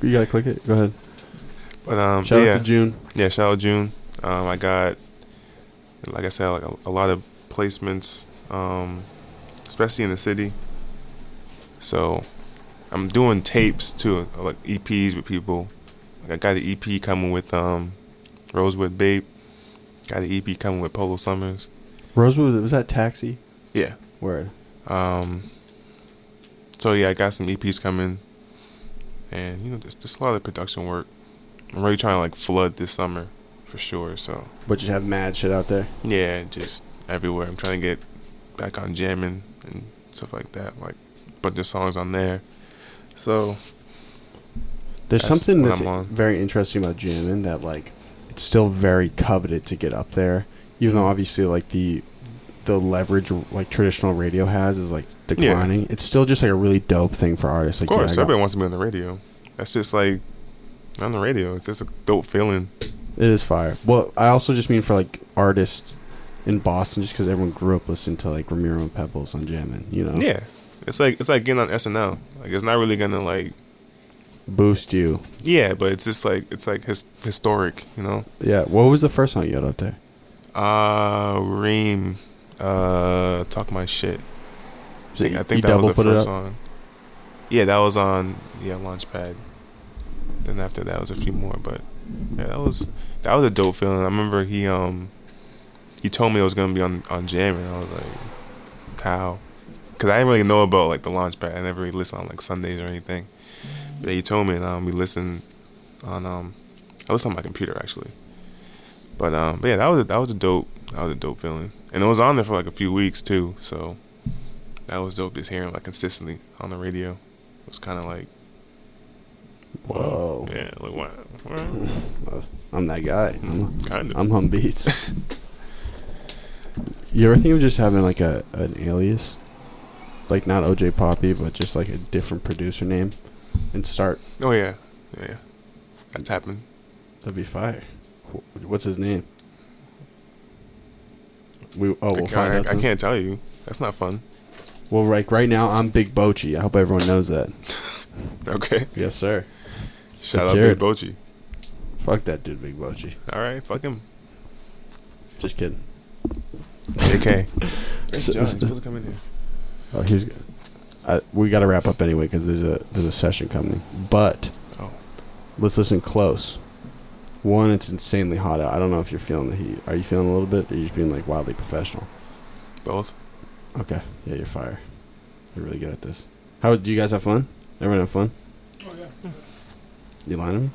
You gotta click it. Go ahead. But um, Shout yeah, out to June. yeah. Shout out June. Um, I got, like I said, like a, a lot of placements, um, especially in the city. So, I'm doing tapes too, like EPs with people. Like I got the EP coming with um, Rosewood Babe. Got the EP coming with Polo Summers. Rosewood was that Taxi? Yeah. Word. Um, so yeah, I got some EPs coming, and you know, there's just a lot of production work. I'm really trying to like flood this summer, for sure. So But you have mad shit out there. yeah, just everywhere. I'm trying to get back on Jam'n and stuff like that. Like, bunch of songs on there. So There's That's something that's very interesting about Jam'n that like it's still very coveted to get up there, even though obviously like the the leverage like traditional radio has is like declining. It's still just like a really dope thing for artists. of Like, yeah, course, got- everybody wants to be on the radio. That's just like on the radio. It's just a dope feeling. it is fire. Well, I also just mean for like artists in Boston, just because everyone grew up listening to like Ramiro and Pebbles on Jam'n. You know, Yeah, it's like it's like getting on SNL. Like it's not really gonna like boost you. yeah, but it's just like it's like his, historic. You know. Yeah. What was the first song you had out there? Uh, Reem, uh, talk my shit. I think, I think that was the first song. Yeah, that was on yeah Launchpad. Then after that was a few more, but Yeah, that was that was a dope feeling. I remember he um he told me it was gonna be on on Jam, and I was like, how? Because I didn't really know about like the launch pad. I never really listened on like Sundays or anything. But he told me, and um, we listened on um I listened on my computer actually. But um, but yeah, that was a, that was a dope that was a dope feeling, and it was on there for like a few weeks too. So that was dope just hearing like consistently on the radio. It was kind of like Whoa. yeah, like wow, I'm that guy. Mm-hmm. I'm, kind of. I'm hum beats. you ever think of just having like a an alias, like not OJ Poppy, but just like a different producer name, and start? Oh yeah, yeah, yeah. That's happened. That'd be fire. What's his name? We oh I, we'll can't, find I, out. I soon. can't tell you. That's not fun. Well, like right now, I'm Big Bochi. I hope everyone knows that. Okay. Yes, sir. Shout out. Big Bochi. Fuck that dude, Big Bochi. All right, fuck him. Just kidding. Okay. So- John, so- supposed to come in here. Oh, he's. I, we got to wrap up anyway because there's a there's a session coming. But Oh. let's listen close. One, it's insanely hot out. I don't know if you're feeling the heat. Are you feeling a little bit? Or are you just being like wildly professional? Both. Okay. Yeah, you're fire. You're really good at this. How do you guys have fun? Everyone have fun? Oh yeah. You lying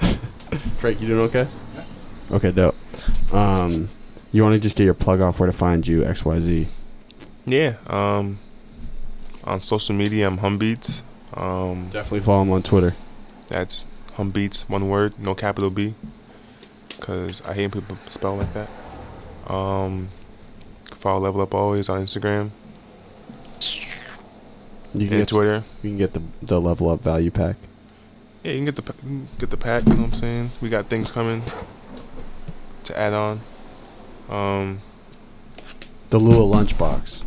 to me? Frank, you doing okay? Okay, dope. Um, you want to just get your plug off where to find you, X Y Z. Yeah. Um, on social media, I'm Humbeats. Um, Definitely follow him on Twitter. that's Humbeats, one word, no capital B. Cause I hate people spell like that. Um, follow Level Up Always on Instagram You can get Twitter. you can get the the level up value pack. Yeah, you can get the can get the pack. You know what I'm saying? We got things coming to add on. Um, The Lua lunchbox.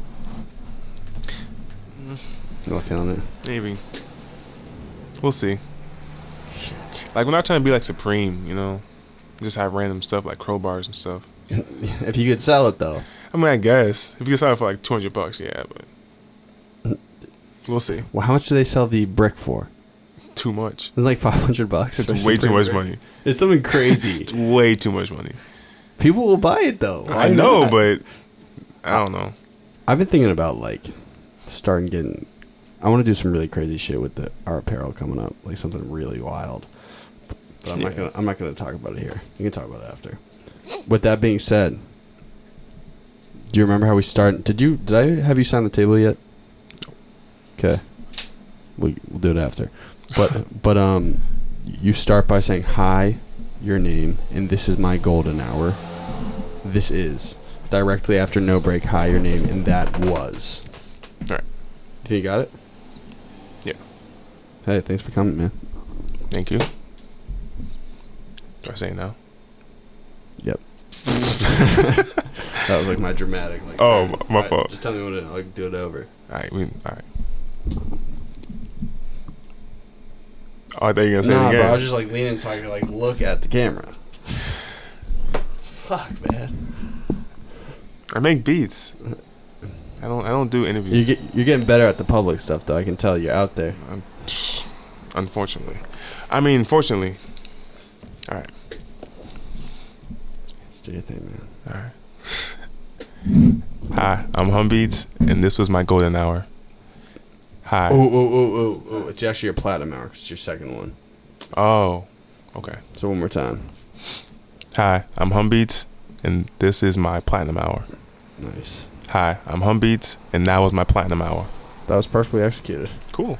Not feeling it. maybe we'll see. Like we're not trying to be like Supreme, you know. Just have random stuff like crowbars and stuff. if you could sell it though. I mean, I guess if you could sell it for like 200 bucks, yeah, but we'll see. Well, how much do they sell the brick for? Too much. It's like five hundred bucks. It's way too much brick. money. It's something crazy. It's way too much money. People will buy it though. Why I know, not? but I don't know. I've been thinking about like starting getting. I want to do some really crazy shit with the our apparel coming up, like something really wild. But I'm not gonna. I'm not gonna talk about it here. You can talk about it after. With that being said, do you remember how we started? Did you? Did I have you sign the table yet? Okay, we we'll do it after. But but um, you start by saying hi, your name, and this is my golden hour. This is directly after no break. Hi, your name, and that was. Alright. You think you got it? Hey, thanks for coming, man. Thank you. Do I say now? Yep. that was like my dramatic. Like, Oh, my- my Alright, fault. Just tell me what to I'll do it over. All right, we all right. Oh, I thought you were gonna say Nah, it bro. I was just like leaning so I could like look at the camera. Fuck, man. I make beats. I don't. I don't do interviews. You get you're getting better at the public stuff, though. I can tell you're out there. Unfortunately, I mean, fortunately. All right. Just do your thing, man. All right. Hi, I'm Humbeats, and this was my golden hour. Hi. Oh, oh, oh, oh, oh! It's actually your platinum hour. 'cause it's your second one. Oh, okay. So one more time. Hi, I'm Humbeats, and this is my platinum hour. Nice. Hi, I'm Humbeats, and that was my platinum hour. That was perfectly executed. Cool.